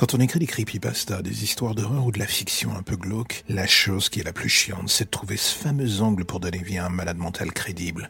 Quand on écrit des creepypastas, des histoires d'horreur ou de la fiction un peu glauque, la chose qui est la plus chiante, c'est de trouver ce fameux angle pour donner vie à un malade mental crédible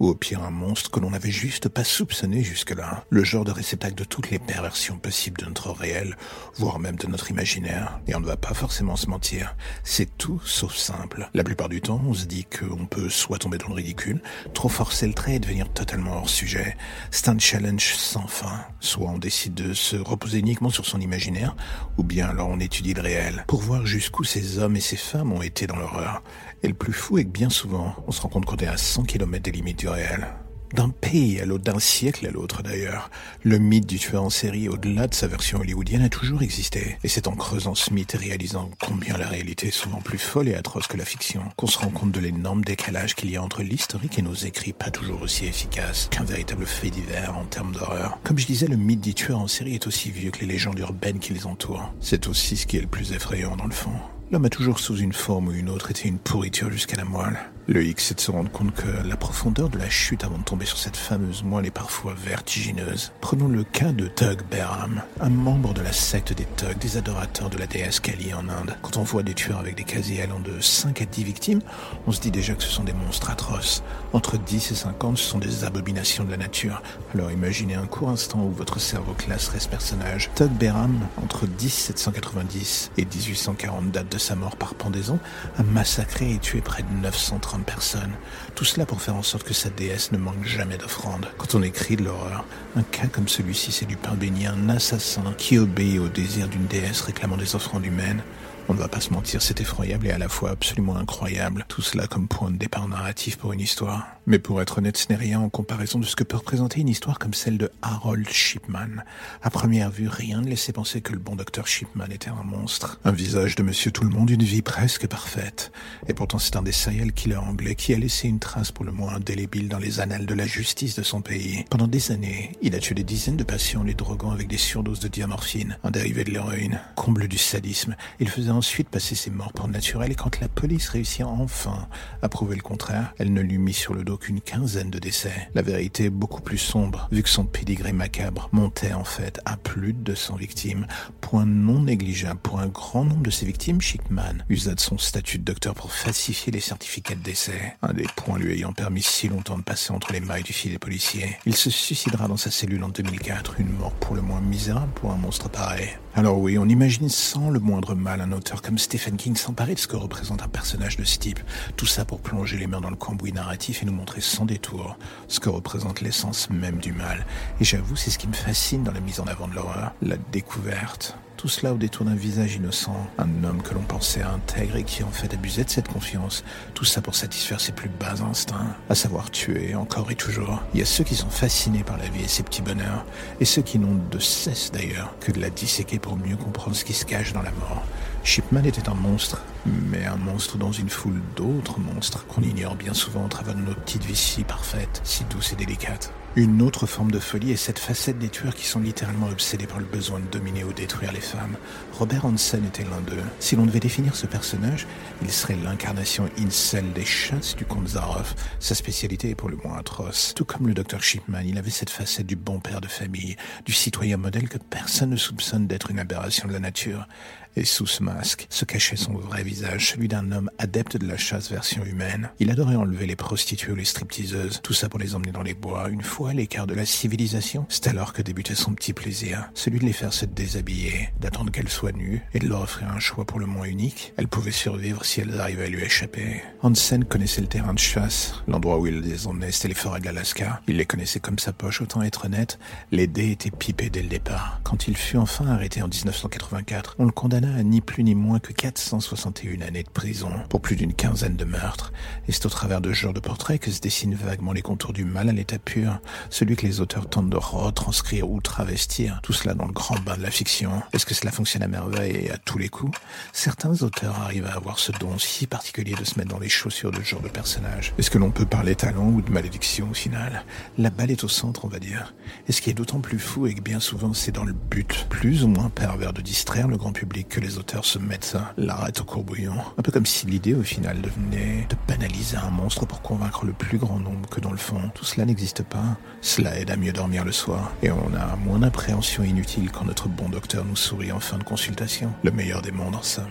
ou au pire un monstre que l'on n'avait juste pas soupçonné jusque-là, le genre de réceptacle de toutes les perversions possibles de notre réel, voire même de notre imaginaire. Et on ne va pas forcément se mentir, c'est tout sauf simple. La plupart du temps, on se dit qu'on peut soit tomber dans le ridicule, trop forcer le trait et devenir totalement hors sujet. C'est un challenge sans fin. Soit on décide de se reposer uniquement sur son imaginaire, ou bien alors on étudie le réel, pour voir jusqu'où ces hommes et ces femmes ont été dans l'horreur. Et le plus fou est que bien souvent, on se rend compte qu'on est à 100 km des limites du réel. D'un pays à l'autre, d'un siècle à l'autre d'ailleurs, le mythe du tueur en série, au-delà de sa version hollywoodienne, a toujours existé. Et c'est en creusant ce mythe et réalisant combien la réalité est souvent plus folle et atroce que la fiction, qu'on se rend compte de l'énorme décalage qu'il y a entre l'historique et nos écrits pas toujours aussi efficaces qu'un véritable fait divers en termes d'horreur. Comme je disais, le mythe du tueur en série est aussi vieux que les légendes urbaines qui les entourent. C'est aussi ce qui est le plus effrayant dans le fond. L'homme a toujours sous une forme ou une autre été une pourriture jusqu'à la moelle. Le X, c'est de se rendre compte que la profondeur de la chute avant de tomber sur cette fameuse moelle est parfois vertigineuse. Prenons le cas de Tug Behram, un membre de la secte des Tug, des adorateurs de la déesse Kali en Inde. Quand on voit des tueurs avec des casiers allant de 5 à 10 victimes, on se dit déjà que ce sont des monstres atroces. Entre 10 et 50, ce sont des abominations de la nature. Alors imaginez un court instant où votre cerveau classerait ce personnage. Tug Behram, entre 1790 et 1840, date de sa mort par pendaison, a massacré et tué près de 930 personnes. Tout cela pour faire en sorte que sa déesse ne manque jamais d'offrandes. Quand on écrit de l'horreur, un cas comme celui-ci, c'est du pain béni, un assassin qui obéit au désir d'une déesse réclamant des offrandes humaines. On ne va pas se mentir, c'est effroyable et à la fois absolument incroyable. Tout cela comme point de départ narratif pour une histoire. Mais pour être honnête, ce n'est rien en comparaison de ce que peut représenter une histoire comme celle de Harold Shipman. À première vue, rien ne laissait penser que le bon docteur Shipman était un monstre. Un visage de monsieur tout le monde, une vie presque parfaite. Et pourtant, c'est un des serial killers anglais qui a laissé une trace pour le moins indélébile dans les annales de la justice de son pays. Pendant des années, il a tué des dizaines de patients les droguant avec des surdoses de diamorphine, un dérivé de l'héroïne. Comble du sadisme, il faisait ensuite passer ses morts pour naturel et quand la police réussit enfin à prouver le contraire, elle ne lui mit sur le dos qu'une quinzaine de décès. La vérité est beaucoup plus sombre, vu que son pédigré macabre montait en fait à plus de 200 victimes. Point non négligeable pour un grand nombre de ces victimes, Shipman usa de son statut de docteur pour falsifier les certificats de décès, un des points lui ayant permis si longtemps de passer entre les mailles du filet policier. Il se suicidera dans sa cellule en 2004, une mort pour le moins misérable pour un monstre pareil. Alors oui, on imagine sans le moindre mal un auteur comme Stephen King s'emparer de ce que représente un personnage de ce type. Tout ça pour plonger les mains dans le cambouis narratif et nous montrer sans détour ce que représente l'essence même du mal. Et j'avoue, c'est ce qui me fascine dans la mise en avant de l'horreur, la découverte. Tout cela au détour d'un visage innocent, un homme que l'on pensait intègre et qui en fait abusait de cette confiance. Tout ça pour satisfaire ses plus bas instincts, à savoir tuer encore et toujours. Il y a ceux qui sont fascinés par la vie et ses petits bonheurs, et ceux qui n'ont de cesse d'ailleurs que de la disséquer pour mieux comprendre ce qui se cache dans la mort. Shipman était un monstre, mais un monstre dans une foule d'autres monstres qu'on ignore bien souvent au travers de nos petites vies si parfaites, si douces et délicates. Une autre forme de folie est cette facette des tueurs qui sont littéralement obsédés par le besoin de dominer ou détruire les femmes. Robert Hansen était l'un d'eux. Si l'on devait définir ce personnage, il serait l'incarnation incel des chasses du comte Zaroff. Sa spécialité est pour le moins atroce. Tout comme le docteur Shipman, il avait cette facette du bon père de famille, du citoyen modèle que personne ne soupçonne d'être une aberration de la nature. Et sous ce masque se cachait son vrai visage, celui d'un homme adepte de la chasse version humaine. Il adorait enlever les prostituées ou les stripteaseuses, tout ça pour les emmener dans les bois, une fois à l'écart de la civilisation. C'est alors que débutait son petit plaisir, celui de les faire se déshabiller, d'attendre qu'elles soient nues et de leur offrir un choix pour le moins unique. Elles pouvaient survivre si elles arrivaient à lui échapper. Hansen connaissait le terrain de chasse, l'endroit où il les emmenait, c'était les forêts de l'Alaska. Il les connaissait comme sa poche, autant être honnête, les dés étaient pipés dès le départ. Quand il fut enfin arrêté en 1984, on le condamna à ni plus ni moins que 461 années de prison pour plus d'une quinzaine de meurtres. Et c'est au travers de ce genre de portrait que se dessinent vaguement les contours du mal à l'état pur, celui que les auteurs tentent de retranscrire ou travestir, tout cela dans le grand bain de la fiction. Est-ce que cela fonctionne à merveille et à tous les coups? Certains auteurs arrivent à avoir ce don si particulier de se mettre dans les chaussures de ce genre de personnage. Est-ce que l'on peut parler talent ou de malédiction au final? La balle est au centre, on va dire. Et ce qui est d'autant plus fou est que bien souvent c'est dans le but, plus ou moins pervers, de distraire le grand public que les auteurs se mettent l'arrête au courbouillon. Un peu comme si l'idée au final devenait de banaliser un monstre pour convaincre le plus grand nombre que dans le fond, tout cela n'existe pas. Cela aide à mieux dormir le soir. Et on a moins d'appréhension inutile quand notre bon docteur nous sourit en fin de consultation. Le meilleur des mondes en somme.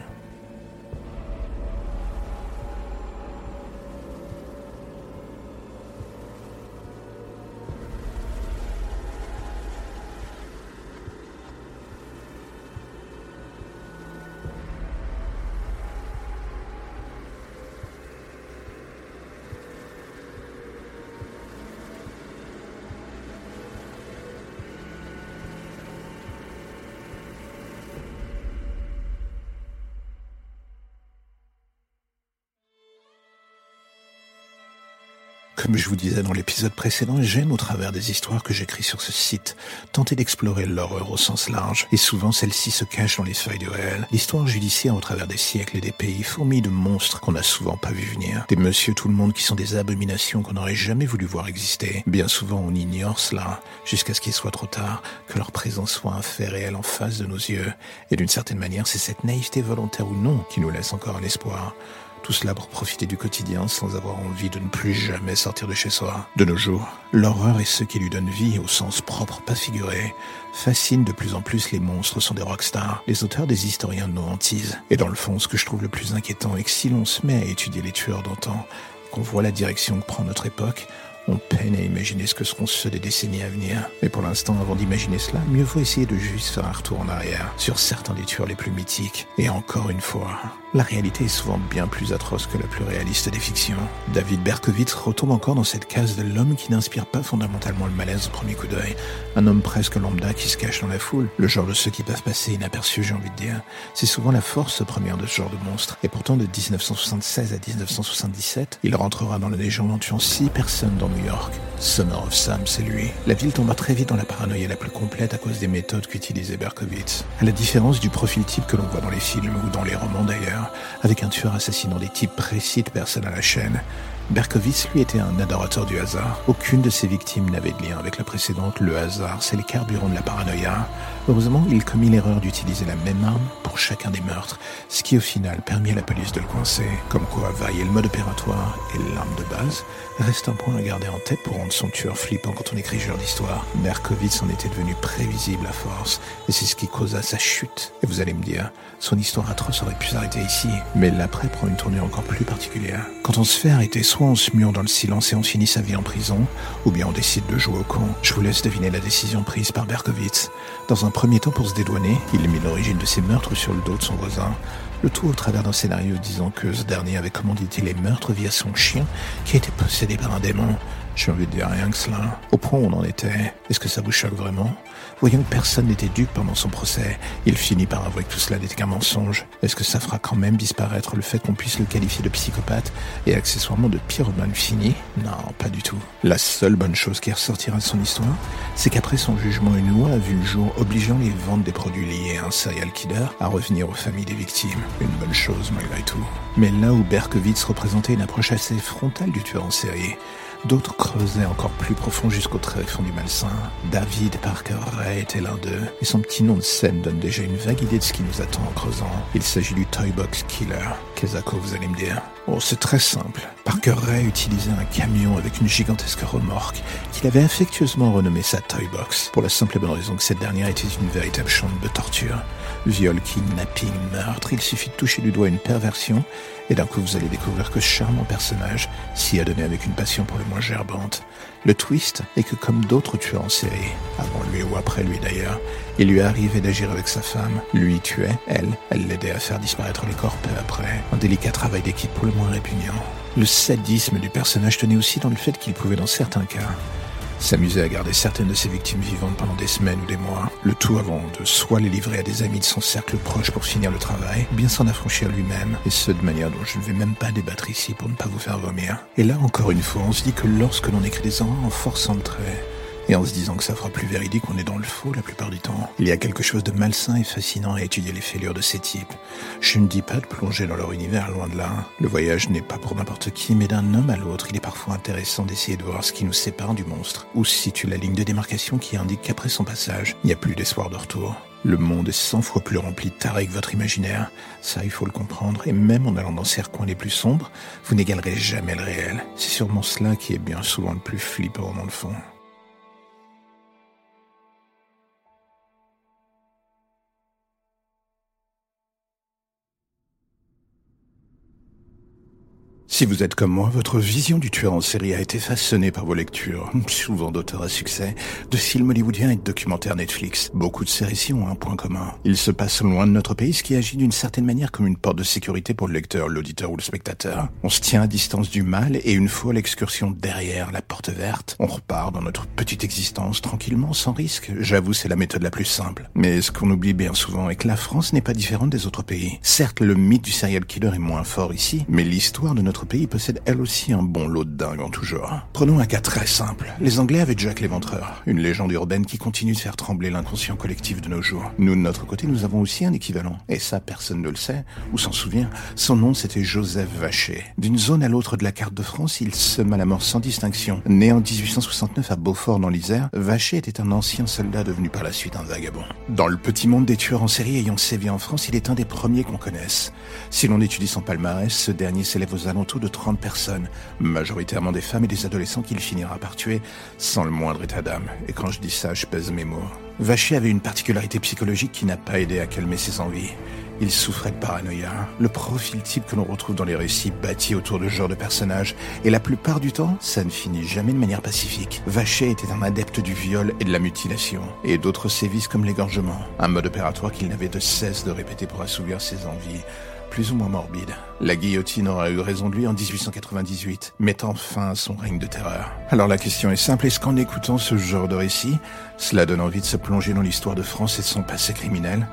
Je vous disais dans l'épisode précédent, j'aime au travers des histoires que j'écris sur ce site tenter d'explorer l'horreur au sens large. Et souvent celle-ci se cache dans les feuilles de réel. L'histoire judiciaire au travers des siècles et des pays fourmis de monstres qu'on n'a souvent pas vu venir. Des monsieur tout le monde qui sont des abominations qu'on n'aurait jamais voulu voir exister. Bien souvent on ignore cela jusqu'à ce qu'il soit trop tard, que leur présence soit un fait réel en face de nos yeux. Et d'une certaine manière c'est cette naïveté volontaire ou non qui nous laisse encore un espoir. Tout cela pour profiter du quotidien sans avoir envie de ne plus jamais sortir de chez soi. De nos jours, l'horreur et ceux qui lui donnent vie au sens propre, pas figuré, fascinent de plus en plus les monstres sont des rockstars, les auteurs des historiens de nos hantises. Et dans le fond, ce que je trouve le plus inquiétant est que si l'on se met à étudier les tueurs d'antan, qu'on voit la direction que prend notre époque, on peine à imaginer ce que seront ceux des décennies à venir. Mais pour l'instant, avant d'imaginer cela, mieux vaut essayer de juste faire un retour en arrière sur certains des tueurs les plus mythiques. Et encore une fois, la réalité est souvent bien plus atroce que la plus réaliste des fictions. David Berkowitz retombe encore dans cette case de l'homme qui n'inspire pas fondamentalement le malaise au premier coup d'œil. Un homme presque lambda qui se cache dans la foule. Le genre de ceux qui peuvent passer inaperçus, j'ai envie de dire. C'est souvent la force première de ce genre de monstre. Et pourtant, de 1976 à 1977, il rentrera dans la légende en tuant six personnes dans Summer of Sam, c'est lui. La ville tomba très vite dans la paranoïa la plus complète à cause des méthodes qu'utilisait Berkowitz. À la différence du profil type que l'on voit dans les films ou dans les romans d'ailleurs, avec un tueur assassinant des types précis de personnes à la chaîne, Berkowitz, lui, était un adorateur du hasard. Aucune de ses victimes n'avait de lien avec la précédente. Le hasard, c'est les carburants de la paranoïa. Heureusement, il commit l'erreur d'utiliser la même arme pour chacun des meurtres, ce qui au final permit à la police de le coincer. Comme quoi, varier le mode opératoire et l'arme de base reste un point à garder en tête pour rendre son tueur flippant quand on écrit ce genre d'histoire. Berkowitz en était devenu prévisible à force, et c'est ce qui causa sa chute. Et vous allez me dire, son histoire atroce aurait pu s'arrêter ici, mais l'après prend une tournure encore plus particulière. Quand on se fait arrêter, on se mure dans le silence et on finit sa vie en prison, ou bien on décide de jouer au con. Je vous laisse deviner la décision prise par Berkowitz. Dans un premier temps, pour se dédouaner, il mit l'origine de ses meurtres sur le dos de son voisin, le tout au travers d'un scénario disant que ce dernier avait commandité les meurtres via son chien qui était possédé par un démon. J'ai envie de dire rien que cela. Au point où on en était, est-ce que ça vous choque vraiment? Voyant que personne n'était dupe pendant son procès, il finit par avouer que tout cela n'était qu'un mensonge. Est-ce que ça fera quand même disparaître le fait qu'on puisse le qualifier de psychopathe et accessoirement de pyromane fini? Non, pas du tout. La seule bonne chose qui ressortira de son histoire, c'est qu'après son jugement, une loi a vu le jour obligeant les ventes des produits liés à un serial killer à revenir aux familles des victimes. Une bonne chose malgré tout. Mais là où Berkowitz représentait une approche assez frontale du tueur en série, D'autres creusaient encore plus profond jusqu'au tréfonds du malsain. David Parker Ray était l'un d'eux, et son petit nom de scène donne déjà une vague idée de ce qui nous attend en creusant. Il s'agit du Toy Box Killer. Kezako, vous allez me dire. Oh, c'est très simple. Parker Ray utilisait un camion avec une gigantesque remorque qu'il avait affectueusement renommé sa Toy Box, pour la simple et bonne raison que cette dernière était une véritable chambre de torture. Viol, kidnapping, meurtre, il suffit de toucher du doigt une perversion et d'un coup vous allez découvrir que ce charmant personnage s'y a donné avec une passion pour le moins gerbante. Le twist est que comme d'autres tueurs en série, avant lui ou après lui d'ailleurs, il lui arrivait d'agir avec sa femme. Lui tuait, elle, elle l'aidait à faire disparaître les corps peu après. Un délicat travail d'équipe pour le moins répugnant. Le sadisme du personnage tenait aussi dans le fait qu'il pouvait dans certains cas s'amuser à garder certaines de ses victimes vivantes pendant des semaines ou des mois, le tout avant de soit les livrer à des amis de son cercle proche pour finir le travail, ou bien s'en affranchir lui-même, et ce de manière dont je ne vais même pas débattre ici pour ne pas vous faire vomir. Et là encore une fois, on se dit que lorsque l'on écrit des horreurs en forçant le et en se disant que ça fera plus véridique, on est dans le faux la plupart du temps. Il y a quelque chose de malsain et fascinant à étudier les fêlures de ces types. Je ne dis pas de plonger dans leur univers, loin de là. Le voyage n'est pas pour n'importe qui, mais d'un homme à l'autre, il est parfois intéressant d'essayer de voir ce qui nous sépare du monstre, ou situe la ligne de démarcation qui indique qu'après son passage, il n'y a plus d'espoir de retour. Le monde est cent fois plus rempli de tarés que votre imaginaire. Ça, il faut le comprendre. Et même en allant dans ces recoins les plus sombres, vous n'égalerez jamais le réel. C'est sûrement cela qui est bien souvent le plus flippant dans le fond. Si vous êtes comme moi, votre vision du tueur en série a été façonnée par vos lectures, souvent d'auteurs à succès, de films hollywoodiens et de documentaires Netflix. Beaucoup de ces récits ont un point commun. Ils se passent loin de notre pays, ce qui agit d'une certaine manière comme une porte de sécurité pour le lecteur, l'auditeur ou le spectateur. On se tient à distance du mal et une fois l'excursion derrière la porte verte, on repart dans notre petite existence tranquillement, sans risque. J'avoue, c'est la méthode la plus simple. Mais ce qu'on oublie bien souvent est que la France n'est pas différente des autres pays. Certes, le mythe du serial killer est moins fort ici, mais l'histoire de notre pays possède elle aussi un bon lot de dingue en tout genre. Prenons un cas très simple. Les Anglais avaient Jack l'Éventreur, une légende urbaine qui continue de faire trembler l'inconscient collectif de nos jours. Nous, de notre côté, nous avons aussi un équivalent. Et ça, personne ne le sait, ou s'en souvient. Son nom, c'était Joseph Vacher. D'une zone à l'autre de la carte de France, il sema la mort sans distinction. Né en 1869 à Beaufort dans l'Isère, Vacher était un ancien soldat devenu par la suite un vagabond. Dans le petit monde des tueurs en série ayant sévi en France, il est un des premiers qu'on connaisse. Si l'on étudie son palmarès, ce dernier s'élève aux alentours de 30 personnes, majoritairement des femmes et des adolescents qu'il finira par tuer sans le moindre état d'âme. Et quand je dis ça, je pèse mes mots. Vacher avait une particularité psychologique qui n'a pas aidé à calmer ses envies. Il souffrait de paranoïa, le profil type que l'on retrouve dans les récits bâtis autour de ce genre de personnages, et la plupart du temps, ça ne finit jamais de manière pacifique. Vacher était un adepte du viol et de la mutilation, et d'autres sévices comme l'égorgement, un mode opératoire qu'il n'avait de cesse de répéter pour assouvir ses envies, plus ou moins morbide. La guillotine aura eu raison de lui en 1898, mettant fin à son règne de terreur. Alors la question est simple, est-ce qu'en écoutant ce genre de récit, cela donne envie de se plonger dans l'histoire de France et de son passé criminel?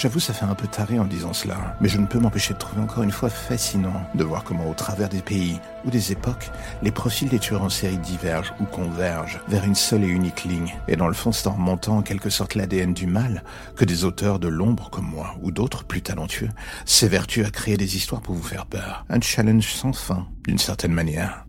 J'avoue, ça fait un peu taré en disant cela, mais je ne peux m'empêcher de trouver encore une fois fascinant de voir comment au travers des pays ou des époques, les profils des tueurs en série divergent ou convergent vers une seule et unique ligne. Et dans le fond, c'est en remontant en quelque sorte l'ADN du mal que des auteurs de l'ombre comme moi ou d'autres plus talentueux s'évertuent à créer des histoires pour vous faire peur. Un challenge sans fin, d'une certaine manière.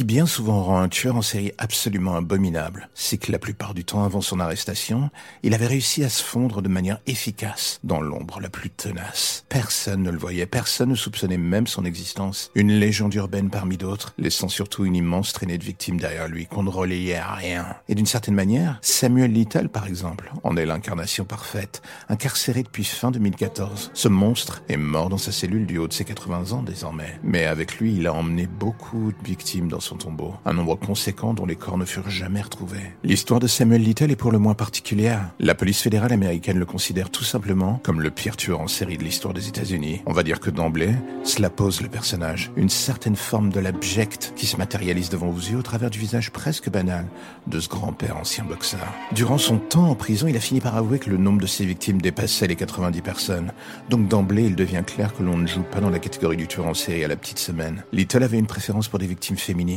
Qui bien souvent rend un tueur en série absolument abominable, c'est que la plupart du temps avant son arrestation, il avait réussi à se fondre de manière efficace dans l'ombre la plus tenace. Personne ne le voyait, personne ne soupçonnait même son existence. Une légende urbaine parmi d'autres, laissant surtout une immense traînée de victimes derrière lui qu'on ne relayait à rien. Et d'une certaine manière, Samuel Little par exemple, en est l'incarnation parfaite, incarcéré depuis fin 2014. Ce monstre est mort dans sa cellule du haut de ses 80 ans désormais. Mais avec lui, il a emmené beaucoup de victimes dans son tombeau, un nombre conséquent dont les corps ne furent jamais retrouvés. L'histoire de Samuel Little est pour le moins particulière. La police fédérale américaine le considère tout simplement comme le pire tueur en série de l'histoire des États-Unis. On va dire que d'emblée, cela pose le personnage, une certaine forme de l'abject qui se matérialise devant vos yeux au travers du visage presque banal de ce grand-père ancien boxeur. Durant son temps en prison, il a fini par avouer que le nombre de ses victimes dépassait les 90 personnes. Donc d'emblée, il devient clair que l'on ne joue pas dans la catégorie du tueur en série à la petite semaine. Little avait une préférence pour des victimes féminines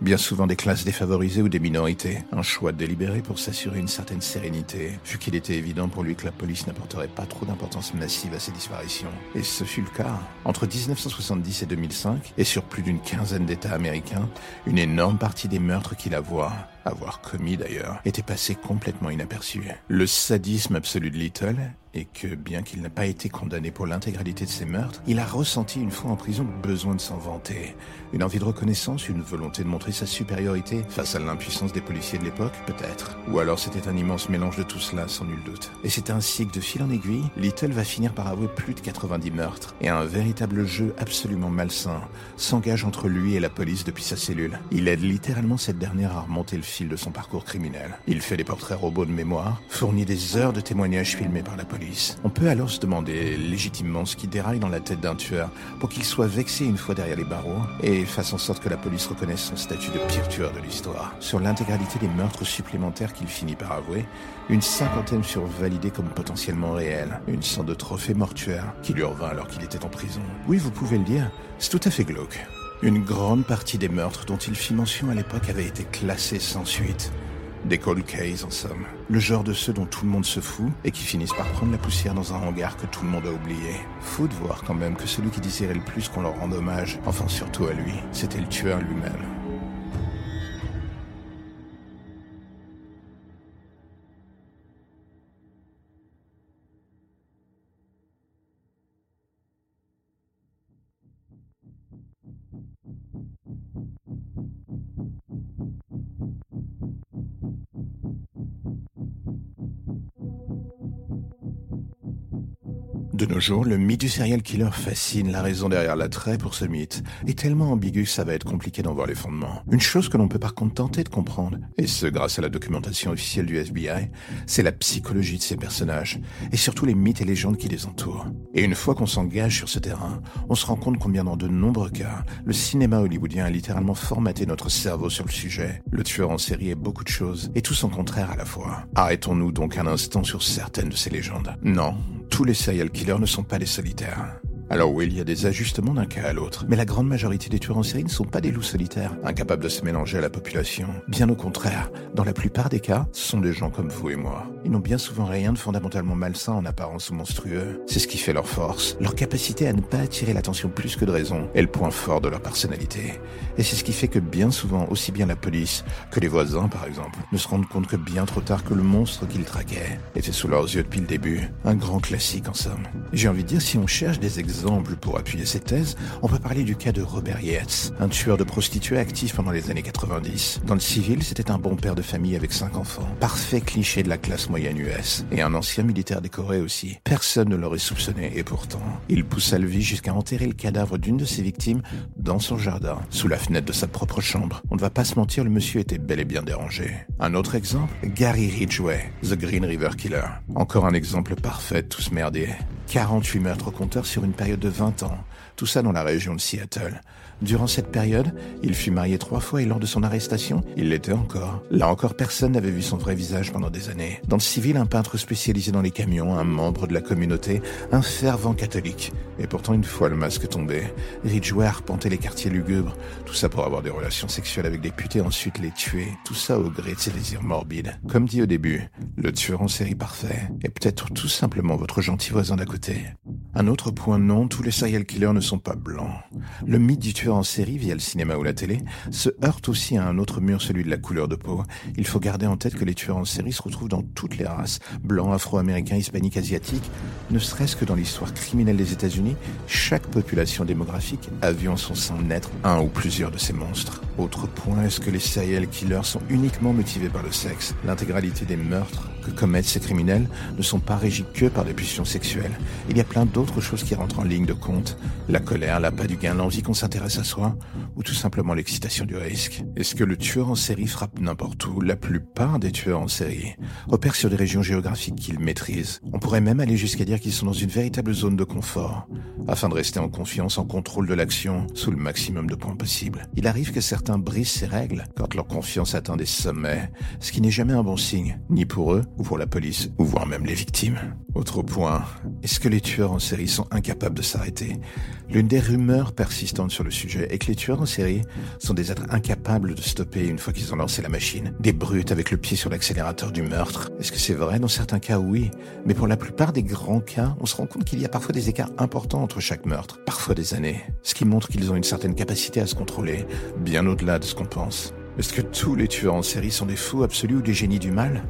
bien souvent des classes défavorisées ou des minorités. Un choix délibéré pour s'assurer une certaine sérénité, vu qu'il était évident pour lui que la police n'apporterait pas trop d'importance massive à ces disparitions. Et ce fut le cas. Entre 1970 et 2005, et sur plus d'une quinzaine d'États américains, une énorme partie des meurtres qu'il avoit, avoir commis d'ailleurs, était passé complètement inaperçu. Le sadisme absolu de Little et que, bien qu'il n'ait pas été condamné pour l'intégralité de ses meurtres, il a ressenti une fois en prison le besoin de s'en vanter. Une envie de reconnaissance, une volonté de montrer sa supériorité face à l'impuissance des policiers de l'époque, peut-être. Ou alors c'était un immense mélange de tout cela, sans nul doute. Et c'est ainsi que de fil en aiguille, Little va finir par avouer plus de 90 meurtres, et un véritable jeu absolument malsain s'engage entre lui et la police depuis sa cellule. Il aide littéralement cette dernière à remonter le fil de son parcours criminel. Il fait des portraits robots de mémoire, fournit des heures de témoignages filmés par la police, on peut alors se demander légitimement ce qui déraille dans la tête d'un tueur pour qu'il soit vexé une fois derrière les barreaux et fasse en sorte que la police reconnaisse son statut de pire tueur de l'histoire. Sur l'intégralité des meurtres supplémentaires qu'il finit par avouer, une cinquantaine furent validés comme potentiellement réels, une sorte de trophée mortuaire qui lui revint alors qu'il était en prison. Oui, vous pouvez le dire, c'est tout à fait glauque. Une grande partie des meurtres dont il fit mention à l'époque avaient été classés sans suite. Des cold cases en somme. Le genre de ceux dont tout le monde se fout et qui finissent par prendre la poussière dans un hangar que tout le monde a oublié. Faut de voir quand même que celui qui désirait le plus qu'on leur rende hommage, enfin surtout à lui, c'était le tueur lui-même. De nos jours, le mythe du serial killer fascine. La raison derrière l'attrait pour ce mythe est tellement ambigu que ça va être compliqué d'en voir les fondements. Une chose que l'on peut par contre tenter de comprendre, et ce grâce à la documentation officielle du FBI, c'est la psychologie de ces personnages, et surtout les mythes et légendes qui les entourent. Et une fois qu'on s'engage sur ce terrain, on se rend compte combien dans de nombreux cas, le cinéma hollywoodien a littéralement formaté notre cerveau sur le sujet. Le tueur en série est beaucoup de choses, et tout son contraire à la fois. Arrêtons-nous donc un instant sur certaines de ces légendes. Non, tous les serial killers ne sont pas des solitaires. Alors oui, il y a des ajustements d'un cas à l'autre, mais la grande majorité des tueurs en série ne sont pas des loups solitaires, incapables de se mélanger à la population. Bien au contraire, dans la plupart des cas, ce sont des gens comme vous et moi. Ils n'ont bien souvent rien de fondamentalement malsain en apparence ou monstrueux. C'est ce qui fait leur force, leur capacité à ne pas attirer l'attention plus que de raison, est le point fort de leur personnalité. Et c'est ce qui fait que bien souvent, aussi bien la police que les voisins par exemple, ne se rendent compte que bien trop tard que le monstre qu'ils traquaient était sous leurs yeux depuis le début. Un grand classique en somme. J'ai envie de dire, si on cherche des exemples exemple pour appuyer cette thèse, on peut parler du cas de Robert Yates, un tueur de prostituées actif pendant les années 90. Dans le civil, c'était un bon père de famille avec cinq enfants. Parfait cliché de la classe moyenne US. Et un ancien militaire décoré aussi. Personne ne l'aurait soupçonné et pourtant, il poussa le vie jusqu'à enterrer le cadavre d'une de ses victimes dans son jardin, sous la fenêtre de sa propre chambre. On ne va pas se mentir, le monsieur était bel et bien dérangé. Un autre exemple, Gary Ridgway, The Green River Killer. Encore un exemple parfait ce merdier. 48 meurtres au compteur sur une de 20 ans, tout ça dans la région de Seattle. Durant cette période, il fut marié trois fois et lors de son arrestation, il l'était encore. Là encore, personne n'avait vu son vrai visage pendant des années. Dans le civil, un peintre spécialisé dans les camions, un membre de la communauté, un fervent catholique. Et pourtant, une fois le masque tombé, Ridgeway arpentait les quartiers lugubres. Tout ça pour avoir des relations sexuelles avec des putes et ensuite les tuer. Tout ça au gré de ses désirs morbides. Comme dit au début, le tueur en série parfait est peut-être tout simplement votre gentil voisin d'à côté. Un autre point non, tous les serial killers ne sont pas blancs. Le mythe du tueur en série via le cinéma ou la télé se heurte aussi à un autre mur, celui de la couleur de peau. Il faut garder en tête que les tueurs en série se retrouvent dans toutes les races, blancs, afro-américains, hispaniques, asiatiques. Ne serait-ce que dans l'histoire criminelle des États-Unis, chaque population démographique a vu en son sein naître un ou plusieurs de ces monstres. Autre point, est-ce que les serial killers sont uniquement motivés par le sexe L'intégralité des meurtres que commettent ces criminels ne sont pas régis que par des pulsions sexuelles. Il y a plein d'autres choses qui rentrent en ligne de compte. La colère, l'appât du gain, l'envie qu'on s'intéresse à soi, ou tout simplement l'excitation du risque. Est-ce que le tueur en série frappe n'importe où? La plupart des tueurs en série opèrent sur des régions géographiques qu'ils maîtrisent. On pourrait même aller jusqu'à dire qu'ils sont dans une véritable zone de confort, afin de rester en confiance, en contrôle de l'action, sous le maximum de points possibles. Il arrive que certains brisent ces règles quand leur confiance atteint des sommets, ce qui n'est jamais un bon signe, ni pour eux, ou pour la police, ou voire même les victimes. Autre point, est-ce que les tueurs en série sont incapables de s'arrêter? L'une des rumeurs persistantes sur le sujet est que les tueurs en série sont des êtres incapables de stopper une fois qu'ils ont lancé la machine, des brutes avec le pied sur l'accélérateur du meurtre. Est-ce que c'est vrai? Dans certains cas, oui. Mais pour la plupart des grands cas, on se rend compte qu'il y a parfois des écarts importants entre chaque meurtre, parfois des années, ce qui montre qu'ils ont une certaine capacité à se contrôler, bien au-delà de ce qu'on pense. Est-ce que tous les tueurs en série sont des fous absolus ou des génies du mal?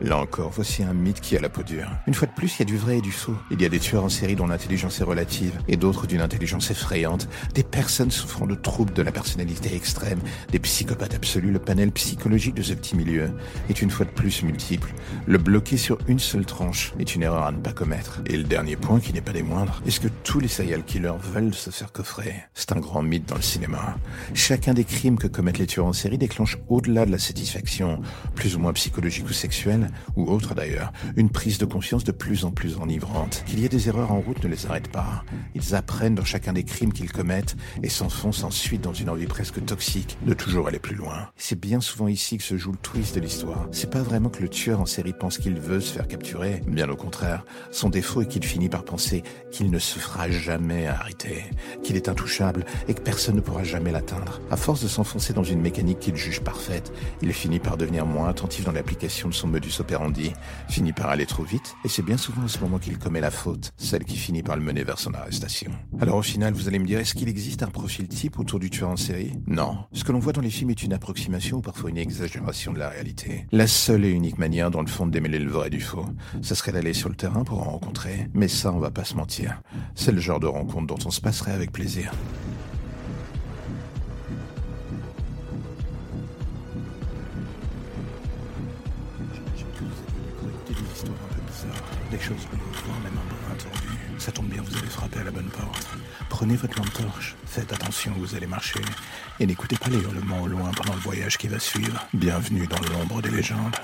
Là encore, voici un mythe qui a la peau dure. Une fois de plus, il y a du vrai et du faux. Il y a des tueurs en série dont l'intelligence est relative, et d'autres d'une intelligence effrayante, des personnes souffrant de troubles de la personnalité extrême, des psychopathes absolus. Le panel psychologique de ce petit milieu est une fois de plus multiple. Le bloquer sur une seule tranche est une erreur à ne pas commettre. Et le dernier point, qui n'est pas des moindres, est-ce que tous les serial killers veulent se faire coffrer? C'est un grand mythe dans le cinéma. Chacun des crimes que commettent les tueurs en série déclenche au-delà de la satisfaction, plus ou moins psychologique ou sexuelle, ou autre d'ailleurs, une prise de conscience de plus en plus enivrante. Qu'il y ait des erreurs en route ne les arrête pas. Ils apprennent dans chacun des crimes qu'ils commettent et s'enfoncent ensuite dans une envie presque toxique de toujours aller plus loin. C'est bien souvent ici que se joue le twist de l'histoire. C'est pas vraiment que le tueur en série pense qu'il veut se faire capturer, bien au contraire. Son défaut est qu'il finit par penser qu'il ne se fera jamais arrêter, qu'il est intouchable et que personne ne pourra jamais l'atteindre. À force de s'enfoncer dans une mécanique qu'il juge parfaite, il finit par devenir moins attentif dans l'application de son modus operandi, finit par aller trop vite, et c'est bien souvent à ce moment qu'il commet la faute, celle qui finit par le mener vers son arrestation. Alors au final, vous allez me dire, est-ce qu'il existe un profil type autour du tueur en série? Non. Ce que l'on voit dans les films est une approximation ou parfois une exagération de la réalité. La seule et unique manière, dans le fond, de démêler le vrai du faux, ça serait d'aller sur le terrain pour en rencontrer. Mais ça, on va pas se mentir. C'est le genre de rencontre dont on se passerait avec plaisir. Choses voire même. Ça tombe bien, vous avez frappé à la bonne porte. Prenez votre lampe torche, faites attention vous allez marcher, et n'écoutez pas les hurlements au loin pendant le voyage qui va suivre. Bienvenue dans l'ombre des légendes.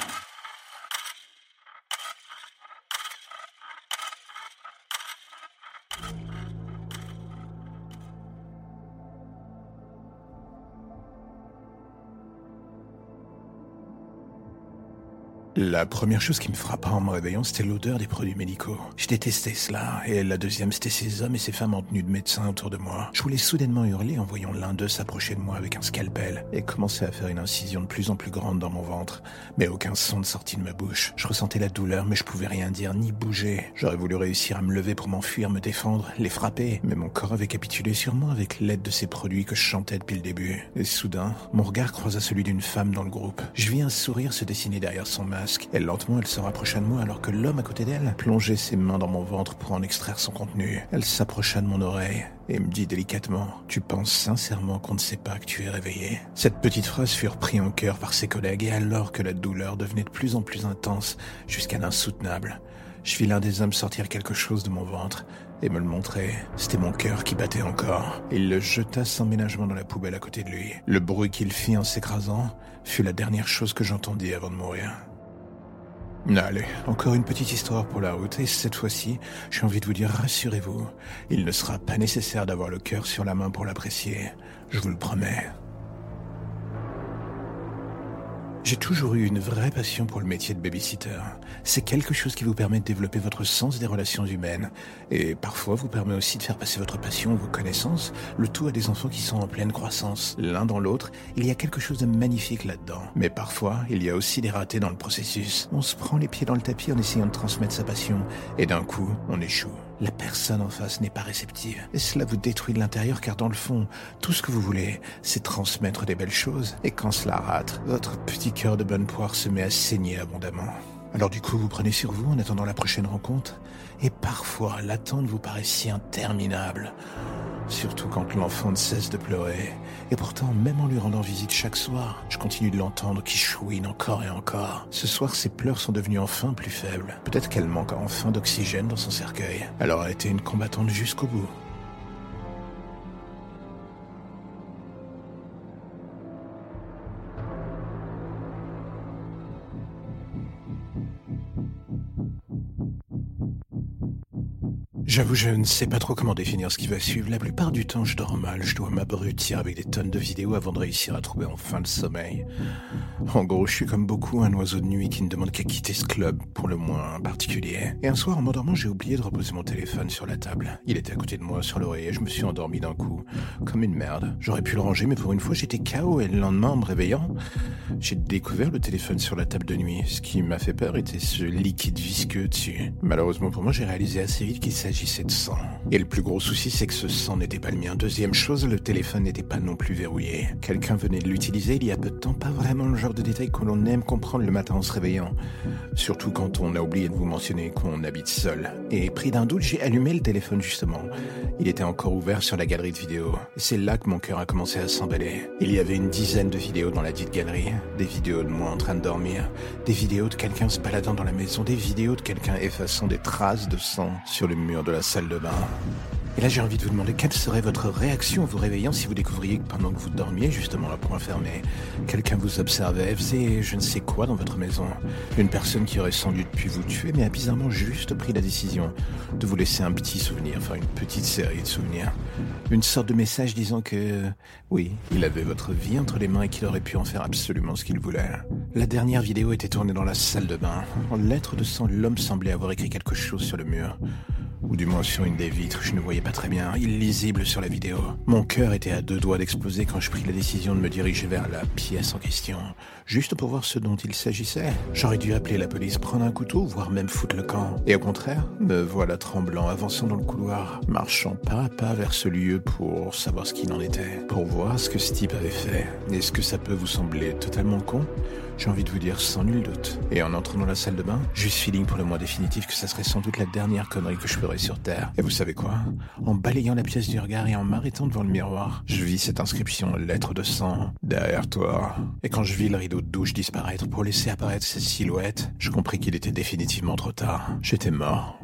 La première chose qui me frappa en me réveillant, c'était l'odeur des produits médicaux. Je détestais cela, et la deuxième, c'était ces hommes et ces femmes en tenue de médecin autour de moi. Je voulais soudainement hurler en voyant l'un d'eux s'approcher de moi avec un scalpel et commencer à faire une incision de plus en plus grande dans mon ventre, mais aucun son ne sortit de ma bouche. Je ressentais la douleur, mais je pouvais rien dire ni bouger. J'aurais voulu réussir à me lever pour m'enfuir, me défendre, les frapper, mais mon corps avait capitulé sur moi avec l'aide de ces produits que je chantais depuis le début. Et soudain, mon regard croisa celui d'une femme dans le groupe. Je vis un sourire se dessiner derrière son masque et lentement elle se rapprocha de moi alors que l'homme à côté d'elle plongeait ses mains dans mon ventre pour en extraire son contenu. Elle s'approcha de mon oreille et me dit délicatement Tu penses sincèrement qu'on ne sait pas que tu es réveillé? Cette petite phrase fut reprise en cœur par ses collègues et alors que la douleur devenait de plus en plus intense jusqu'à l'insoutenable, je vis l'un des hommes sortir quelque chose de mon ventre et me le montrer. C'était mon cœur qui battait encore. Il le jeta sans ménagement dans la poubelle à côté de lui. Le bruit qu'il fit en s'écrasant fut la dernière chose que j'entendis avant de mourir. Allez, encore une petite histoire pour la route, et cette fois-ci, j'ai envie de vous dire, rassurez-vous, il ne sera pas nécessaire d'avoir le cœur sur la main pour l'apprécier, je vous le promets. J'ai toujours eu une vraie passion pour le métier de babysitter. C'est quelque chose qui vous permet de développer votre sens des relations humaines et parfois vous permet aussi de faire passer votre passion, vos connaissances, le tout à des enfants qui sont en pleine croissance. L'un dans l'autre, il y a quelque chose de magnifique là-dedans. Mais parfois, il y a aussi des ratés dans le processus. On se prend les pieds dans le tapis en essayant de transmettre sa passion et d'un coup, on échoue. La personne en face n'est pas réceptive. Et cela vous détruit de l'intérieur car dans le fond, tout ce que vous voulez, c'est transmettre des belles choses. Et quand cela rate, votre petit cœur de bonne poire se met à saigner abondamment. Alors du coup, vous prenez sur vous en attendant la prochaine rencontre. Et parfois, l'attente vous paraît si interminable. Surtout quand l'enfant ne cesse de pleurer. Et pourtant, même en lui rendant visite chaque soir, je continue de l'entendre qui chouine encore et encore. Ce soir, ses pleurs sont devenus enfin plus faibles. Peut-être qu'elle manque enfin d'oxygène dans son cercueil. Elle aura été une combattante jusqu'au bout. J'avoue, je ne sais pas trop comment définir ce qui va suivre. La plupart du temps, je dors mal. Je dois m'abrutir avec des tonnes de vidéos avant de réussir à trouver enfin le sommeil. En gros, je suis comme beaucoup un oiseau de nuit qui ne demande qu'à quitter ce club, pour le moins particulier. Et un soir, en m'endormant, j'ai oublié de reposer mon téléphone sur la table. Il était à côté de moi, sur l'oreiller. Je me suis endormi d'un coup, comme une merde. J'aurais pu le ranger, mais pour une fois, j'étais KO. Et le lendemain, en me réveillant, j'ai découvert le téléphone sur la table de nuit. Ce qui m'a fait peur était ce liquide visqueux dessus. Malheureusement pour moi, j'ai réalisé assez vite qu'il s'agit Et le plus gros souci, c'est que ce sang n'était pas le mien. Deuxième chose, le téléphone n'était pas non plus verrouillé. Quelqu'un venait de l'utiliser il y a peu de temps, pas vraiment le genre de détail que l'on aime comprendre le matin en se réveillant. Surtout quand on a oublié de vous mentionner qu'on habite seul. Et pris d'un doute, j'ai allumé le téléphone justement. Il était encore ouvert sur la galerie de vidéos. C'est là que mon cœur a commencé à s'emballer. Il y avait une dizaine de vidéos dans la dite galerie. Des vidéos de moi en train de dormir, des vidéos de quelqu'un se baladant dans la maison, des vidéos de quelqu'un effaçant des traces de sang sur le mur de la salle de bain. Et là, j'ai envie de vous demander quelle serait votre réaction en vous réveillant si vous découvriez que pendant que vous dormiez, justement là pour fermé, quelqu'un vous observait, faisait je ne sais quoi dans votre maison? Une personne qui aurait sans doute pu vous tuer, mais a bizarrement juste pris la décision de vous laisser un petit souvenir, enfin une petite série de souvenirs. Une sorte de message disant que, oui, il avait votre vie entre les mains et qu'il aurait pu en faire absolument ce qu'il voulait. La dernière vidéo était tournée dans la salle de bain. En lettres de sang, l'homme semblait avoir écrit quelque chose sur le mur ou du moins sur une des vitres, je ne voyais pas très bien, illisible sur la vidéo. Mon cœur était à deux doigts d'exploser quand je pris la décision de me diriger vers la pièce en question, juste pour voir ce dont il s'agissait. J'aurais dû appeler la police, prendre un couteau, voire même foutre le camp. Et au contraire, me voilà tremblant, avançant dans le couloir, marchant pas à pas vers ce lieu pour savoir ce qu'il en était, pour voir ce que ce type avait fait. Est-ce que ça peut vous sembler totalement con? J'ai envie de vous dire sans nul doute. Et en entrant dans la salle de bain, juste feeling pour le moins définitif que ça serait sans doute la dernière connerie que je ferais sur Terre. Et vous savez quoi? En balayant la pièce du regard et en m'arrêtant devant le miroir, je vis cette inscription lettre de sang derrière toi. Et quand je vis le rideau de douche disparaître pour laisser apparaître cette silhouette, je compris qu'il était définitivement trop tard. J'étais mort.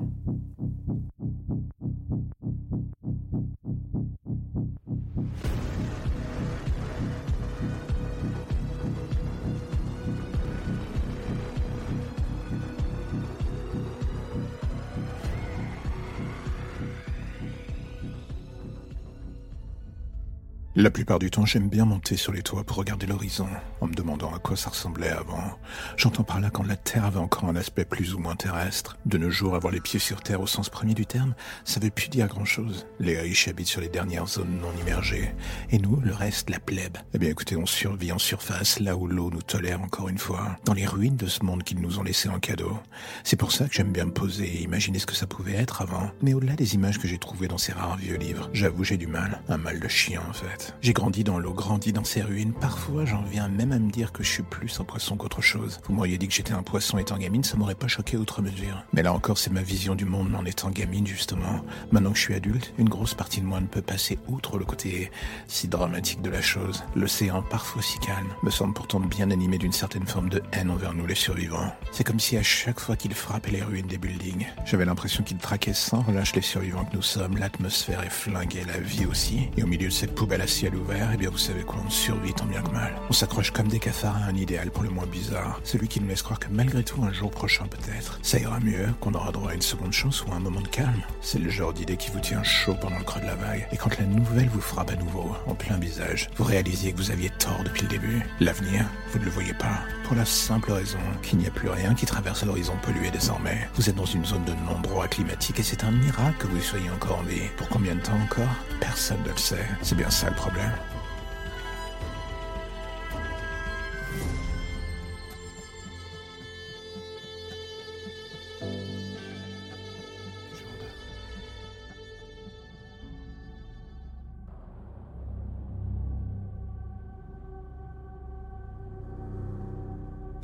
La plupart du temps, j'aime bien monter sur les toits pour regarder l'horizon, en me demandant à quoi ça ressemblait avant. J'entends par là quand la Terre avait encore un aspect plus ou moins terrestre. De nos jours, avoir les pieds sur Terre au sens premier du terme, ça veut plus dire grand-chose. Les riches habitent sur les dernières zones non immergées. Et nous, le reste, la plèbe. Eh bien écoutez, on survit en surface, là où l'eau nous tolère encore une fois, dans les ruines de ce monde qu'ils nous ont laissé en cadeau. C'est pour ça que j'aime bien me poser et imaginer ce que ça pouvait être avant. Mais au-delà des images que j'ai trouvées dans ces rares vieux livres, j'avoue j'ai du mal. Un mal de chien en fait. J'ai grandi dans l'eau, grandi dans ces ruines. Parfois, j'en viens même à me dire que je suis plus un poisson qu'autre chose. Vous m'auriez dit que j'étais un poisson étant gamine, ça m'aurait pas choqué outre mesure. Mais là encore, c'est ma vision du monde en étant gamine, justement. Maintenant que je suis adulte, une grosse partie de moi ne peut passer outre le côté si dramatique de la chose. L'océan, parfois si calme, me semble pourtant bien animé d'une certaine forme de haine envers nous les survivants. C'est comme si à chaque fois qu'il frappait les ruines des buildings, j'avais l'impression qu'il traquait sans relâche les survivants que nous sommes. L'atmosphère est flinguée, la vie aussi. Et au milieu de cette poubelle à ciel ouvert, eh bien vous savez quoi, on survit tant bien que mal. On s'accroche comme des cafards à un idéal pour le moins bizarre. Celui qui nous laisse croire que malgré tout, un jour prochain peut-être, ça ira mieux, qu'on aura droit à une seconde chance ou à un moment de calme. C'est le genre d'idée qui vous tient chaud pendant le creux de la vague. Et quand la nouvelle vous frappe à nouveau, en plein visage, vous réalisez que vous aviez tort depuis le début. L'avenir, vous ne le voyez pas. Pour la simple raison qu'il n'y a plus rien qui traverse l'horizon pollué désormais. Vous êtes dans une zone de non-droit climatique et c'est un miracle que vous soyez encore en vie. Pour combien de temps encore? Personne ne le sait. C'est bien ça le problème. problème.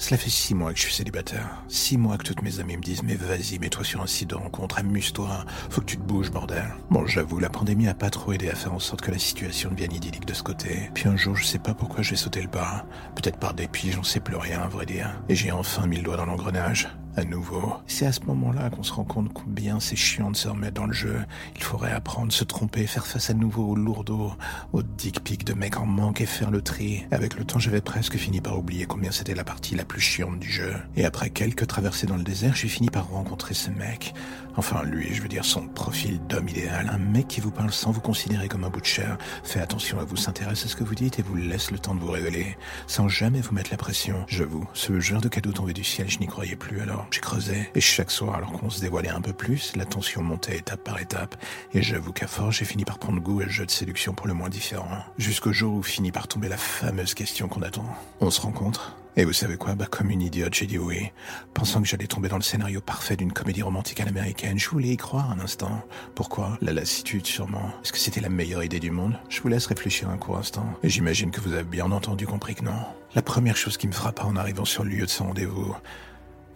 Cela fait six mois que je suis célibataire. Six mois que toutes mes amies me disent Mais vas-y, mets-toi sur un site de rencontre, amuse-toi, faut que tu te bouges, bordel. Bon, j'avoue, la pandémie a pas trop aidé à faire en sorte que la situation devienne idyllique de ce côté. Puis un jour, je sais pas pourquoi je vais sauter le pas. Peut-être par dépit, j'en sais plus rien, à vrai dire. Et j'ai enfin mis le doigt dans l'engrenage à nouveau. C'est à ce moment-là qu'on se rend compte combien c'est chiant de se remettre dans le jeu. Il faudrait apprendre, se tromper, faire face à nouveau aux lourdeaux, aux dick pics de mecs en manque et faire le tri. Avec le temps, j'avais presque fini par oublier combien c'était la partie la plus chiante du jeu. Et après quelques traversées dans le désert, j'ai fini par rencontrer ce mec. Enfin, lui, je veux dire son profil d'homme idéal. Un mec qui vous parle sans vous considérer comme un chair. Fait attention à vous, s'intéresse à ce que vous dites et vous laisse le temps de vous révéler. Sans jamais vous mettre la pression. J'avoue, ce genre de cadeau tombé du ciel, je n'y croyais plus alors. J'ai creusé, et chaque soir, alors qu'on se dévoilait un peu plus, la tension montait étape par étape, et j'avoue qu'à force, j'ai fini par prendre goût à le jeu de séduction pour le moins différent. Jusqu'au jour où finit par tomber la fameuse question qu'on attend. On se rencontre et vous savez quoi Bah comme une idiote, j'ai dit oui. Pensant que j'allais tomber dans le scénario parfait d'une comédie romantique à l'américaine, je voulais y croire un instant. Pourquoi? La lassitude, sûrement. Est-ce que c'était la meilleure idée du monde? Je vous laisse réfléchir un court instant. Et j'imagine que vous avez bien entendu compris que non. La première chose qui me frappa en arrivant sur le lieu de ce rendez-vous,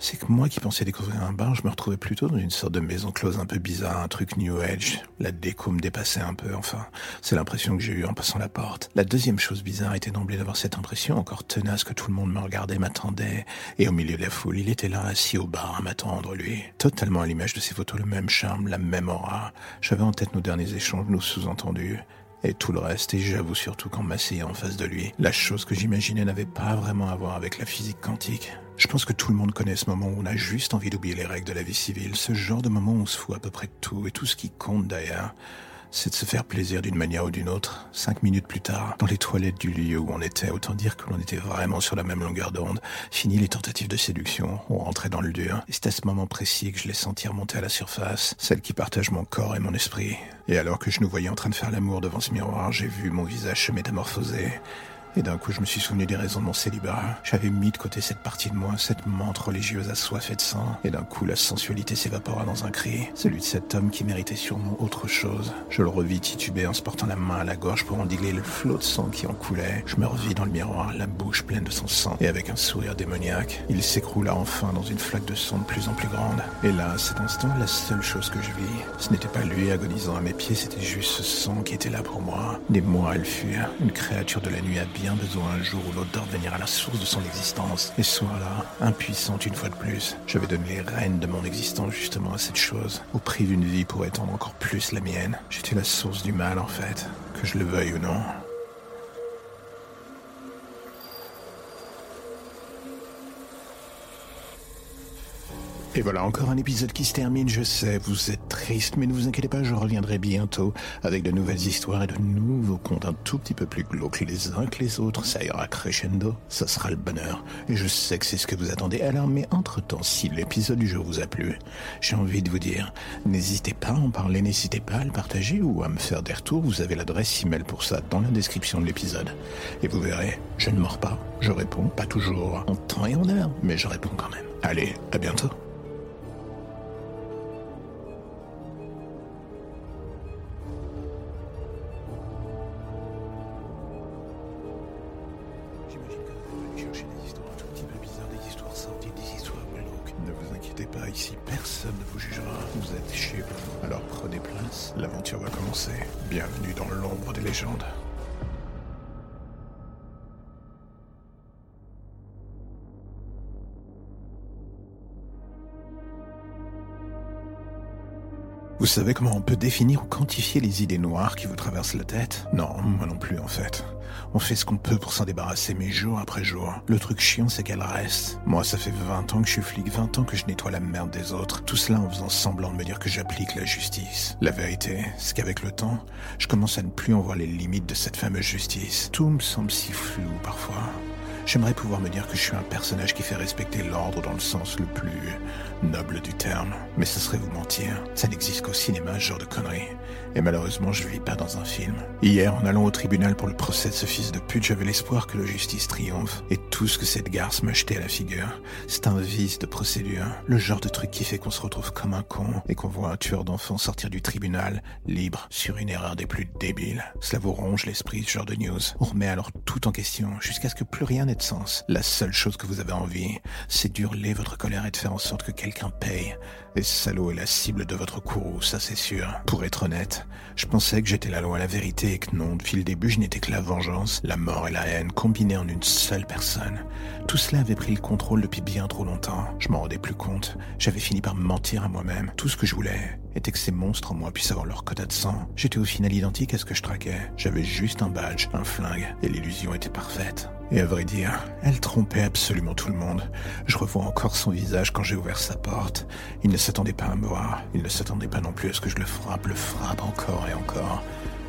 c'est que moi qui pensais découvrir un bar, je me retrouvais plutôt dans une sorte de maison close un peu bizarre, un truc New Age. La déco me dépassait un peu, enfin. C'est l'impression que j'ai eue en passant la porte. La deuxième chose bizarre était d'emblée d'avoir cette impression encore tenace que tout le monde me regardait, m'attendait. Et au milieu de la foule, il était là, assis au bar, à m'attendre, lui. Totalement à l'image de ses photos, le même charme, la même aura. J'avais en tête nos derniers échanges, nos sous-entendus et tout le reste, et j'avoue surtout qu'en m'asseyant en face de lui, la chose que j'imaginais n'avait pas vraiment à voir avec la physique quantique. Je pense que tout le monde connaît ce moment où on a juste envie d'oublier les règles de la vie civile, ce genre de moment où on se fout à peu près de tout, et tout ce qui compte d'ailleurs, c'est de se faire plaisir d'une manière ou d'une autre. Cinq minutes plus tard, dans les toilettes du lieu où on était, autant dire que l'on était vraiment sur la même longueur d'onde. Fini les tentatives de séduction, on rentrait dans le dur. Et c'est à ce moment précis que je l'ai senti remonter à la surface, celle qui partage mon corps et mon esprit. Et alors que je nous voyais en train de faire l'amour devant ce miroir, j'ai vu mon visage se métamorphoser. Et d'un coup, je me suis souvenu des raisons de mon célibat. J'avais mis de côté cette partie de moi, cette menthe religieuse assoiffée de sang. Et d'un coup, la sensualité s'évapora dans un cri. Celui de cet homme qui méritait sûrement autre chose. Je le revis tituber en se portant la main à la gorge pour endiguer le flot de sang qui en coulait. Je me revis dans le miroir, la bouche pleine de son sang, et avec un sourire démoniaque. Il s'écroula enfin dans une flaque de sang de plus en plus grande. Et là, à cet instant, la seule chose que je vis, ce n'était pas lui agonisant à mes pieds, c'était juste ce sang qui était là pour moi. Des mois, elle fut une créature de la nuit habillée bien besoin un jour ou l'autre de revenir à la source de son existence. Et ce soir-là, impuissante une fois de plus, j'avais donné les rênes de mon existence justement à cette chose, au prix d'une vie pour étendre encore plus la mienne. J'étais la source du mal en fait, que je le veuille ou non. Et voilà encore un épisode qui se termine, je sais, vous êtes triste, mais ne vous inquiétez pas, je reviendrai bientôt avec de nouvelles histoires et de nouveaux contes un tout petit peu plus glauques les uns que les autres, ça ira crescendo, ça sera le bonheur. Et je sais que c'est ce que vous attendez. Alors, mais entre-temps, si l'épisode du jour vous a plu, j'ai envie de vous dire, n'hésitez pas à en parler, n'hésitez pas à le partager ou à me faire des retours, vous avez l'adresse email pour ça dans la description de l'épisode. Et vous verrez, je ne mords pas, je réponds, pas toujours en temps et en heure, mais je réponds quand même. Allez, à bientôt. Ici personne ne vous jugera. Vous êtes chez vous. Alors prenez place, l'aventure va commencer. Bienvenue dans l'ombre des légendes. Vous savez comment on peut définir ou quantifier les idées noires qui vous traversent la tête? Non, moi non plus en fait. On fait ce qu'on peut pour s'en débarrasser, mais jour après jour. Le truc chiant, c'est qu'elle reste. Moi, ça fait 20 ans que je suis flic, 20 ans que je nettoie la merde des autres. Tout cela en faisant semblant de me dire que j'applique la justice. La vérité, c'est qu'avec le temps, je commence à ne plus en voir les limites de cette fameuse justice. Tout me semble si flou parfois. J'aimerais pouvoir me dire que je suis un personnage qui fait respecter l'ordre dans le sens le plus noble du terme. Mais ce serait vous mentir. Ça n'existe qu'au cinéma, ce genre de conneries. Et malheureusement, je vis pas dans un film. Hier, en allant au tribunal pour le procès de ce fils de pute, j'avais l'espoir que la justice triomphe. Et tout ce que cette garce m'a jeté à la figure, c'est un vice de procédure. Le genre de truc qui fait qu'on se retrouve comme un con et qu'on voit un tueur d'enfants sortir du tribunal, libre, sur une erreur des plus débiles. Cela vous ronge l'esprit, ce genre de news. On remet alors tout en question, jusqu'à ce que plus rien n'ait de sens. La seule chose que vous avez envie, c'est d'hurler votre colère et de faire en sorte que quelqu'un paye. Et ce salaud est la cible de votre courroux, ça c'est sûr. Pour être honnête, je pensais que j'étais la loi, la vérité et que non, depuis le début, je n'étais que la vengeance, la mort et la haine combinées en une seule personne. Tout cela avait pris le contrôle depuis bien trop longtemps. Je m'en rendais plus compte. J'avais fini par me mentir à moi-même. Tout ce que je voulais était que ces monstres en moi puissent avoir leur quota de sang. J'étais au final identique à ce que je traquais. J'avais juste un badge, un flingue, et l'illusion était parfaite. Et à vrai dire, elle trompait absolument tout le monde. Je revois encore son visage quand j'ai ouvert sa porte. Il ne s'attendait pas à me voir. Il ne s'attendait pas non plus à ce que je le frappe, le frappe encore et encore.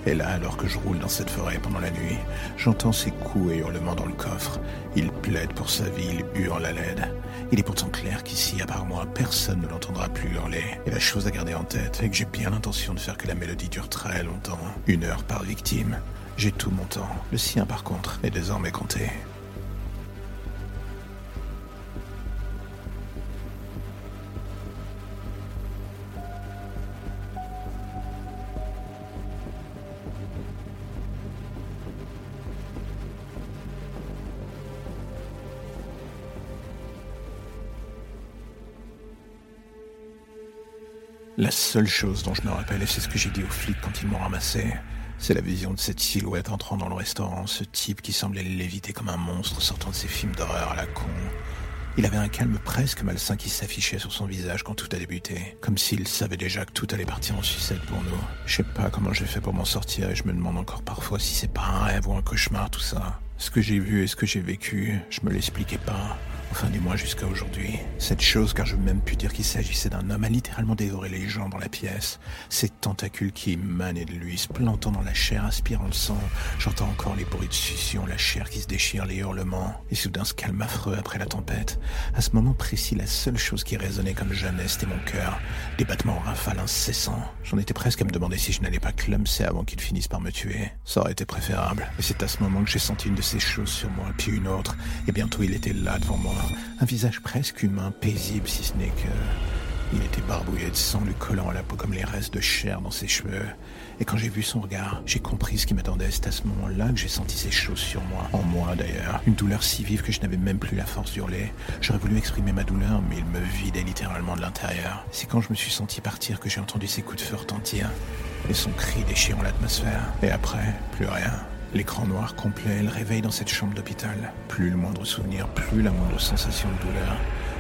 Et là, alors que je roule dans cette forêt pendant la nuit, j'entends ses coups et hurlements dans le coffre. Il plaide pour sa vie, il hurle à l'aide. Il est pourtant clair qu'ici, à part moi, personne ne l'entendra plus hurler. Et la chose à garder en tête est que j'ai bien l'intention de faire que la mélodie dure très longtemps. Une heure par victime. J'ai tout mon temps. Le sien, par contre, est désormais compté. La seule chose dont je me rappelle, c'est ce que j'ai dit aux flics quand ils m'ont ramassé, c'est la vision de cette silhouette entrant dans le restaurant, ce type qui semblait l'éviter comme un monstre sortant de ses films d'horreur à la con. Il avait un calme presque malsain qui s'affichait sur son visage quand tout a débuté, comme s'il savait déjà que tout allait partir en sucette pour nous. Je sais pas comment j'ai fait pour m'en sortir et je me demande encore parfois si c'est pas un rêve ou un cauchemar tout ça. Ce que j'ai vu et ce que j'ai vécu, je me l'expliquais pas. Enfin, du moins jusqu'à aujourd'hui. Cette chose, car je veux même pu dire qu'il s'agissait d'un homme, a littéralement dévoré les gens dans la pièce. Ces tentacules qui émanaient de lui, se plantant dans la chair, aspirant le sang. J'entends encore les bruits de succion, la chair qui se déchire, les hurlements. Et soudain, ce calme affreux après la tempête. À ce moment précis, la seule chose qui résonnait comme jamais, c'était mon cœur. Des battements rafales incessants. J'en étais presque à me demander si je n'allais pas clumser avant qu'il finisse par me tuer. Ça aurait été préférable. Et c'est à ce moment que j'ai senti une de ces choses sur moi, puis une autre. Et bientôt, il était là devant moi un visage presque humain, paisible si ce n'est que... Il était barbouillé de sang lui collant à la peau comme les restes de chair dans ses cheveux. Et quand j'ai vu son regard, j'ai compris ce qui m'attendait. C'est à ce moment-là que j'ai senti ces choses sur moi. En moi d'ailleurs. Une douleur si vive que je n'avais même plus la force d'hurler. J'aurais voulu exprimer ma douleur, mais il me vidait littéralement de l'intérieur. C'est quand je me suis senti partir que j'ai entendu ses coups de feu retentir. Et son cri déchirant l'atmosphère. Et après, plus rien. L'écran noir complet, le réveil dans cette chambre d'hôpital. Plus le moindre souvenir, plus la moindre sensation de douleur.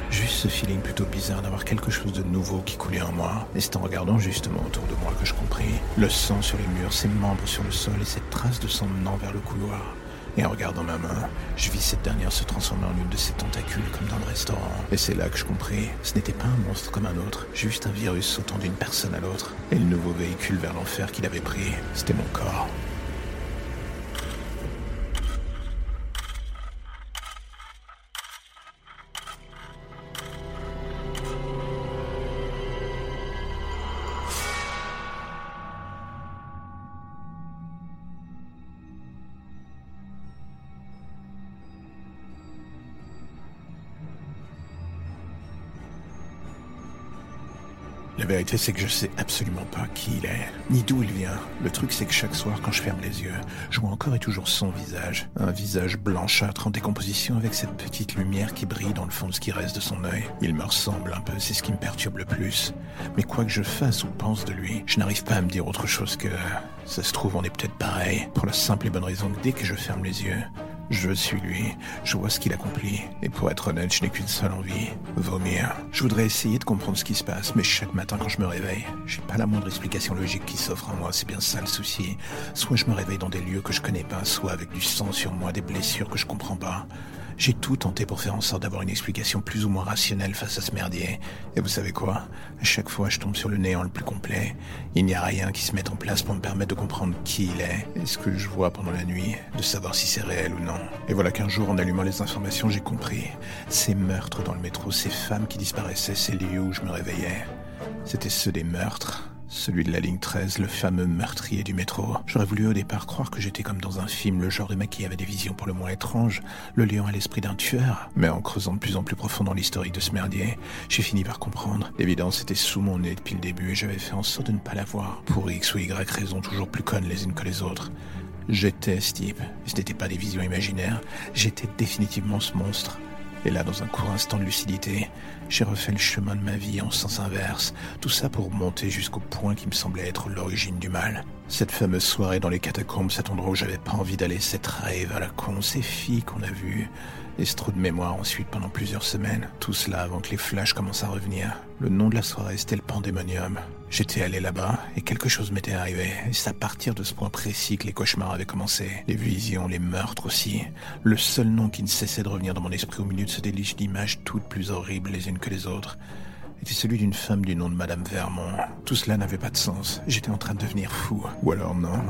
Juste ce feeling plutôt bizarre d'avoir quelque chose de nouveau qui coulait en moi. Et c'est en regardant justement autour de moi que je compris. Le sang sur les murs, ses membres sur le sol et cette trace de sang menant vers le couloir. Et en regardant ma main, je vis cette dernière se transformer en une de ces tentacules comme dans le restaurant. Et c'est là que je compris, ce n'était pas un monstre comme un autre, juste un virus sautant d'une personne à l'autre. Et le nouveau véhicule vers l'enfer qu'il avait pris, c'était mon corps. Vérité, c'est que je sais absolument pas qui il est, ni d'où il vient. Le truc, c'est que chaque soir, quand je ferme les yeux, je vois encore et toujours son visage. Un visage blanchâtre en décomposition avec cette petite lumière qui brille dans le fond de ce qui reste de son œil. Il me ressemble un peu, c'est ce qui me perturbe le plus. Mais quoi que je fasse ou pense de lui, je n'arrive pas à me dire autre chose que... Ça se trouve, on est peut-être pareil, pour la simple et bonne raison que dès que je ferme les yeux, je suis lui, je vois ce qu'il accomplit, et pour être honnête, je n'ai qu'une seule envie, vomir. Je voudrais essayer de comprendre ce qui se passe, mais chaque matin quand je me réveille, j'ai pas la moindre explication logique qui s'offre à moi, c'est bien ça le souci. Soit je me réveille dans des lieux que je connais pas, soit avec du sang sur moi, des blessures que je comprends pas. J'ai tout tenté pour faire en sorte d'avoir une explication plus ou moins rationnelle face à ce merdier. Et vous savez quoi? À chaque fois, je tombe sur le néant le plus complet. Il n'y a rien qui se mette en place pour me permettre de comprendre qui il est, et ce que je vois pendant la nuit, de savoir si c'est réel ou non. Et voilà qu'un jour, en allumant les informations, j'ai compris. Ces meurtres dans le métro, ces femmes qui disparaissaient, ces lieux où je me réveillais, c'était ceux des meurtres celui de la ligne 13, le fameux meurtrier du métro. J'aurais voulu au départ croire que j'étais comme dans un film, le genre de mec qui avait des visions pour le moins étranges, le lion à l'esprit d'un tueur. Mais en creusant de plus en plus profond dans l'historique de ce merdier, j'ai fini par comprendre. L'évidence était sous mon nez depuis le début et j'avais fait en sorte de ne pas la voir. Pour X ou Y raisons toujours plus connes les unes que les autres. J'étais ce type. Ce n'était pas des visions imaginaires. J'étais définitivement ce monstre. Et là, dans un court instant de lucidité, j'ai refait le chemin de ma vie en sens inverse, tout ça pour monter jusqu'au point qui me semblait être l'origine du mal. Cette fameuse soirée dans les catacombes, cet endroit où j'avais pas envie d'aller, cette rêve à la con, ces filles qu'on a vues, et ce trou de mémoire ensuite pendant plusieurs semaines. Tout cela avant que les flashs commencent à revenir. Le nom de la soirée, c'était le Pandémonium. J'étais allé là-bas et quelque chose m'était arrivé. Et c'est à partir de ce point précis que les cauchemars avaient commencé. Les visions, les meurtres aussi. Le seul nom qui ne cessait de revenir dans mon esprit au milieu de ce déluge d'images toutes plus horribles les unes que les autres était celui d'une femme du nom de Madame Vermont. Tout cela n'avait pas de sens. J'étais en train de devenir fou. Ou alors non.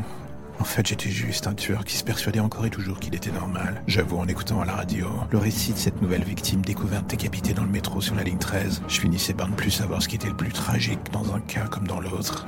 En fait, j'étais juste un tueur qui se persuadait encore et toujours qu'il était normal. J'avoue, en écoutant à la radio le récit de cette nouvelle victime découverte décapitée dans le métro sur la ligne 13, je finissais par ne plus savoir ce qui était le plus tragique dans un cas comme dans l'autre.